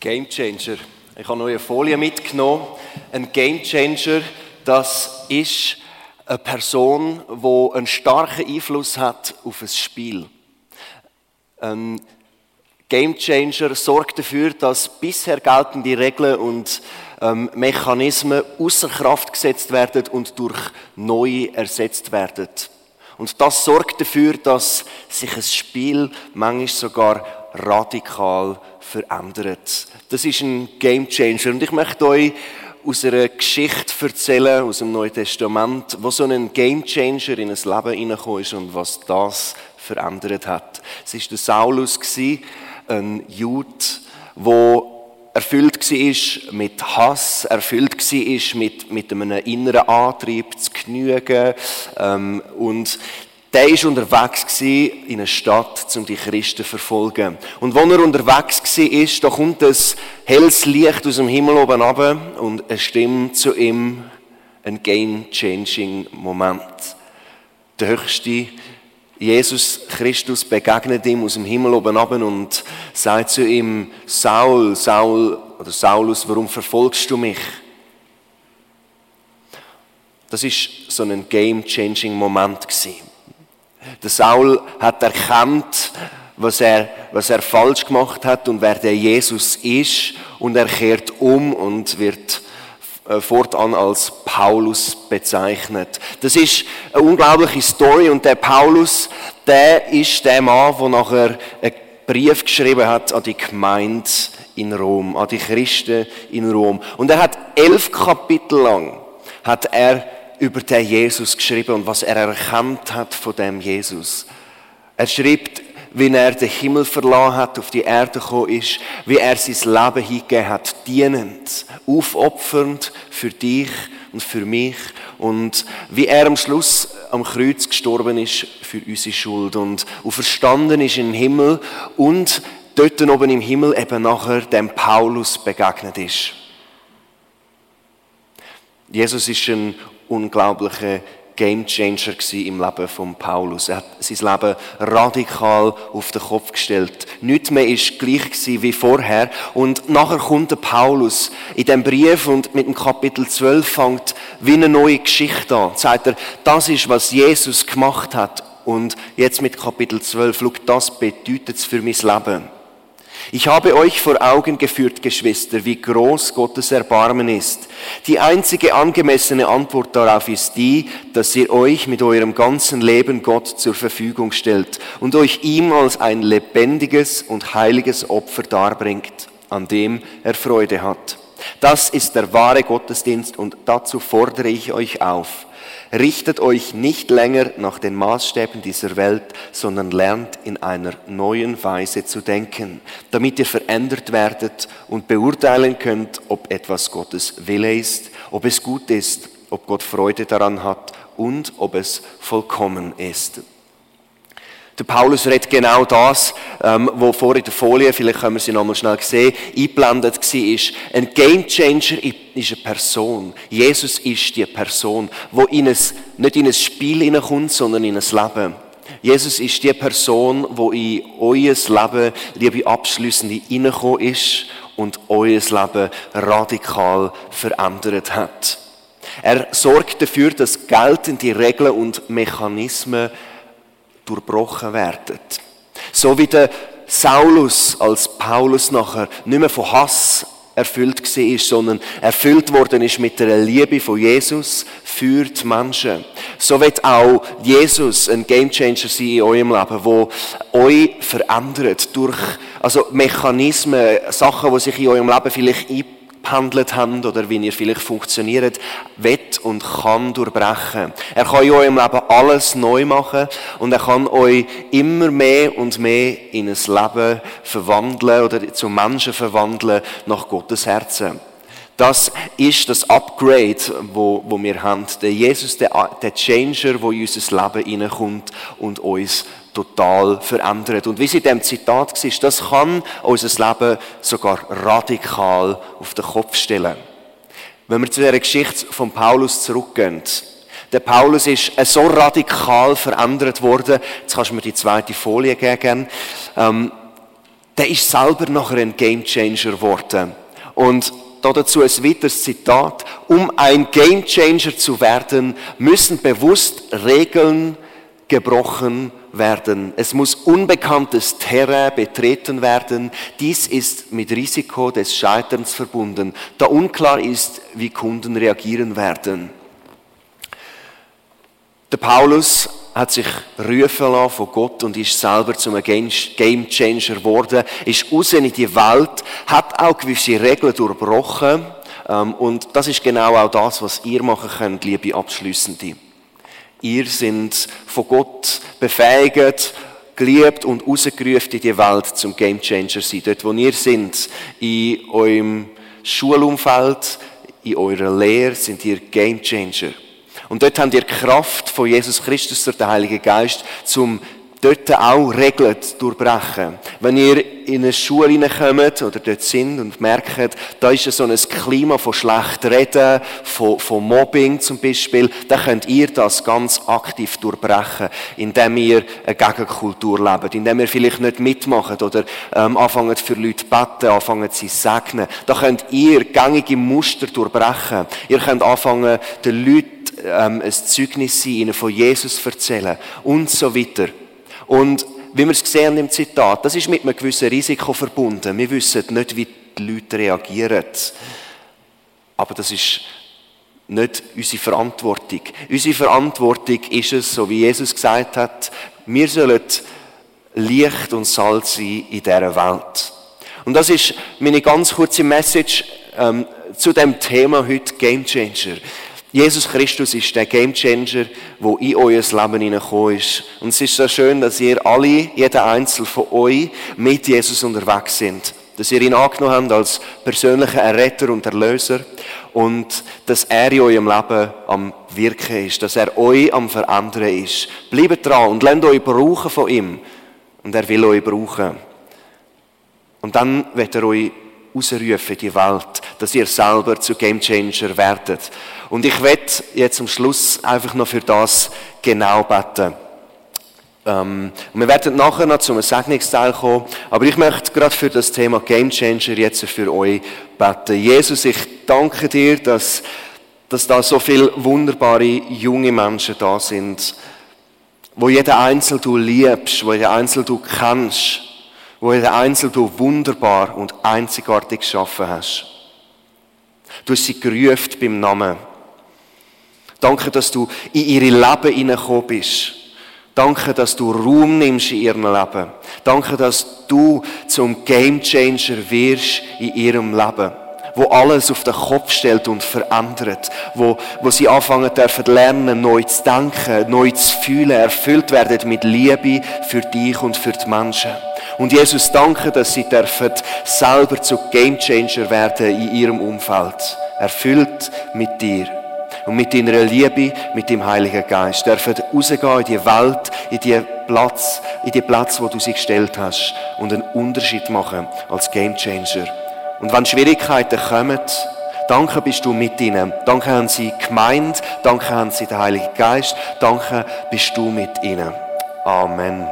Game Changer. Ich habe neue Folie mitgenommen. Ein Game Changer, das ist eine Person, die einen starken Einfluss hat auf ein Spiel. Ein Game Changer sorgt dafür, dass bisher geltende Regeln und ähm, Mechanismen außer Kraft gesetzt werden und durch neue ersetzt werden. Und das sorgt dafür, dass sich ein Spiel manchmal sogar radikal verändert. Das ist ein Game Changer. Und ich möchte euch aus einer Geschichte erzählen, aus dem Neuen Testament, wo so ein Game Changer in ein Leben hineingekommen ist und was das verändert hat. Es war der Saulus, ein Jude, der erfüllt war mit Hass, erfüllt war mit, mit einem inneren Antrieb zu genügen. Ähm, und der war unterwegs in einer Stadt, um die Christen zu verfolgen. Und wo er unterwegs war, da kommt ein helles Licht aus dem Himmel oben runter und eine Stimme zu ihm, ein game-changing Moment. Der höchste Jesus Christus begegnet ihm aus dem Himmel oben runter und sagt zu ihm, Saul, Saul oder Saulus, warum verfolgst du mich? Das ist so ein game-changing Moment gewesen. Der Saul hat erkannt, was er, was er falsch gemacht hat und wer der Jesus ist und er kehrt um und wird äh, fortan als Paulus bezeichnet. Das ist eine unglaubliche Story und der Paulus, der ist der Mann, der nachher einen Brief geschrieben hat an die Gemeinde in Rom, an die Christen in Rom. Und er hat elf Kapitel lang hat er über den Jesus geschrieben und was er erkannt hat von dem Jesus. Er schreibt, wie er den Himmel verlassen hat, auf die Erde gekommen ist, wie er sein Leben hingegeben hat, dienend, aufopfernd für dich und für mich und wie er am Schluss am Kreuz gestorben ist für unsere Schuld und verstanden ist im Himmel und dort oben im Himmel eben nachher dem Paulus begegnet ist. Jesus ist ein unglaublicher Gamechanger im Leben von Paulus. Er hat sein Leben radikal auf den Kopf gestellt. Nichts mehr ist gleich wie vorher. Und nachher kommt der Paulus in dem Brief und mit dem Kapitel 12 fängt wie eine neue Geschichte an. Sagt er, das ist, was Jesus gemacht hat. Und jetzt mit Kapitel 12, schau, das bedeutet es für mein Leben. Ich habe euch vor Augen geführt, Geschwister, wie groß Gottes Erbarmen ist. Die einzige angemessene Antwort darauf ist die, dass ihr euch mit eurem ganzen Leben Gott zur Verfügung stellt und euch ihm als ein lebendiges und heiliges Opfer darbringt, an dem er Freude hat. Das ist der wahre Gottesdienst und dazu fordere ich euch auf. Richtet euch nicht länger nach den Maßstäben dieser Welt, sondern lernt in einer neuen Weise zu denken, damit ihr verändert werdet und beurteilen könnt, ob etwas Gottes Wille ist, ob es gut ist, ob Gott Freude daran hat und ob es vollkommen ist. Der Paulus redet genau das, ähm, wo vor in der Folie, vielleicht können wir sie nochmal schnell sehen, eingeblendet war. Ein Gamechanger ist eine Person. Jesus ist die Person, wo in ein, nicht in ein Spiel hineinkommt, sondern in ein Leben. Jesus ist die Person, wo in euer Leben, liebe Abschließende, hineingekommen ist und euer Leben radikal verändert hat. Er sorgt dafür, dass geltende Regeln und Mechanismen durchbrochen werden. So wie der Saulus als Paulus nachher nicht mehr von Hass erfüllt war, sondern erfüllt worden ist mit der Liebe von Jesus für die Menschen. So wird auch Jesus ein Gamechanger sein in eurem Leben, wo euch verändert durch also Mechanismen, Sachen, die sich in eurem Leben vielleicht einbauen gehandelt habt oder wie ihr vielleicht funktioniert, wird und kann durchbrechen. Er kann in eurem Leben alles neu machen und er kann euch immer mehr und mehr in ein Leben verwandeln oder zu Menschen verwandeln nach Gottes Herzen. Das ist das Upgrade, wo, wo wir haben. Der Jesus, der, der Changer, der in unser Leben hineinkommt und uns total verändert. Und wie sie in dem Zitat war, das kann unser Leben sogar radikal auf den Kopf stellen. Wenn wir zu der Geschichte von Paulus zurückgehen, der Paulus ist so radikal verändert worden, jetzt kannst du mir die zweite Folie geben, ähm, der ist selber nachher ein Gamechanger geworden. Und dazu ein weiteres Zitat. Um ein Gamechanger zu werden, müssen bewusst Regeln gebrochen werden. Es muss unbekanntes Terrain betreten werden. Dies ist mit Risiko des Scheiterns verbunden, da unklar ist, wie Kunden reagieren werden. Der Paulus hat sich rufen lassen von Gott und ist selber zum Game Changer geworden, ist raus in die Welt, hat auch gewisse Regeln durchbrochen ähm, und das ist genau auch das, was ihr machen könnt, liebe Abschließende. Ihr sind von Gott befähigt, geliebt und rausgerufen in die Welt zum Game Changer sein. Dort, wo ihr sind, in eurem Schulumfeld, in eurer Lehre, sind ihr Game Changer. Und dort habt ihr Kraft von Jesus Christus durch den Heiligen Geist, zum dort auch Regeln durchbrechen. Wenn ihr in eine Schule hineinkommt oder dort sind und merkt, da ist so ein Klima von schlecht reden, von, von Mobbing zum Beispiel, dann könnt ihr das ganz aktiv durchbrechen, indem ihr eine Gegenkultur lebt, indem ihr vielleicht nicht mitmacht oder ähm, anfangt für Leute beten, anfangt sie segnen. Da könnt ihr gängige Muster durchbrechen. Ihr könnt anfangen, den Leuten ähm, ein Zeugnis sein, ihnen von Jesus erzählen und so weiter. Und wie wir es sehen im Zitat, das ist mit einem gewissen Risiko verbunden. Wir wissen nicht, wie die Leute reagieren. Aber das ist nicht unsere Verantwortung. Unsere Verantwortung ist es, so wie Jesus gesagt hat, wir sollen Licht und Salz sein in dieser Welt. Und das ist meine ganz kurze Message ähm, zu dem Thema heute Game Changer. Jesus Christus ist der Gamechanger, der in euer Leben hineingekommen ist. Und es ist so schön, dass ihr alle, jeder Einzelne von euch, mit Jesus unterwegs sind. Dass ihr ihn angenommen habt als persönlicher Erretter und Erlöser. Und dass er in eurem Leben am Wirken ist. Dass er euch am Verändern ist. Bleibt dran und lernt euch brauchen von ihm. Und er will euch brauchen. Und dann wird er euch rausrufen die Welt, dass ihr selber zu Gamechanger werdet. Und ich werde jetzt am Schluss einfach noch für das genau beten. Ähm, wir werden nachher noch zum Segnungsteil kommen, aber ich möchte gerade für das Thema Gamechanger jetzt für euch beten. Jesus, ich danke dir, dass, dass da so viele wunderbare junge Menschen da sind, wo jeder Einzel du liebst, wo jeder Einzel du kennst, wo jeder Einzel du wunderbar und einzigartig geschaffen hast. Du hast sie gerufen beim Namen. Danke, dass du in ihre Leben hineingekommen bist. Danke, dass du Raum nimmst in ihrem Leben. Danke, dass du zum Gamechanger wirst in ihrem Leben. Wo alles auf den Kopf stellt und verändert. Wo, wo sie anfangen dürfen lernen, neu zu denken, neu zu fühlen, erfüllt werden mit Liebe für dich und für die Menschen. Und Jesus, danke, dass sie dürfen selber zu Gamechanger werden in ihrem Umfeld. Erfüllt mit dir und mit deiner Liebe, mit dem Heiligen Geist dürfen rausgehen in die Welt, in die Platz, in die Platz, wo du sie gestellt hast und einen Unterschied machen als Gamechanger. Und wenn Schwierigkeiten kommen, danke bist du mit ihnen. Danke haben sie gemeint, danke haben sie den Heiligen Geist, danke bist du mit ihnen. Amen.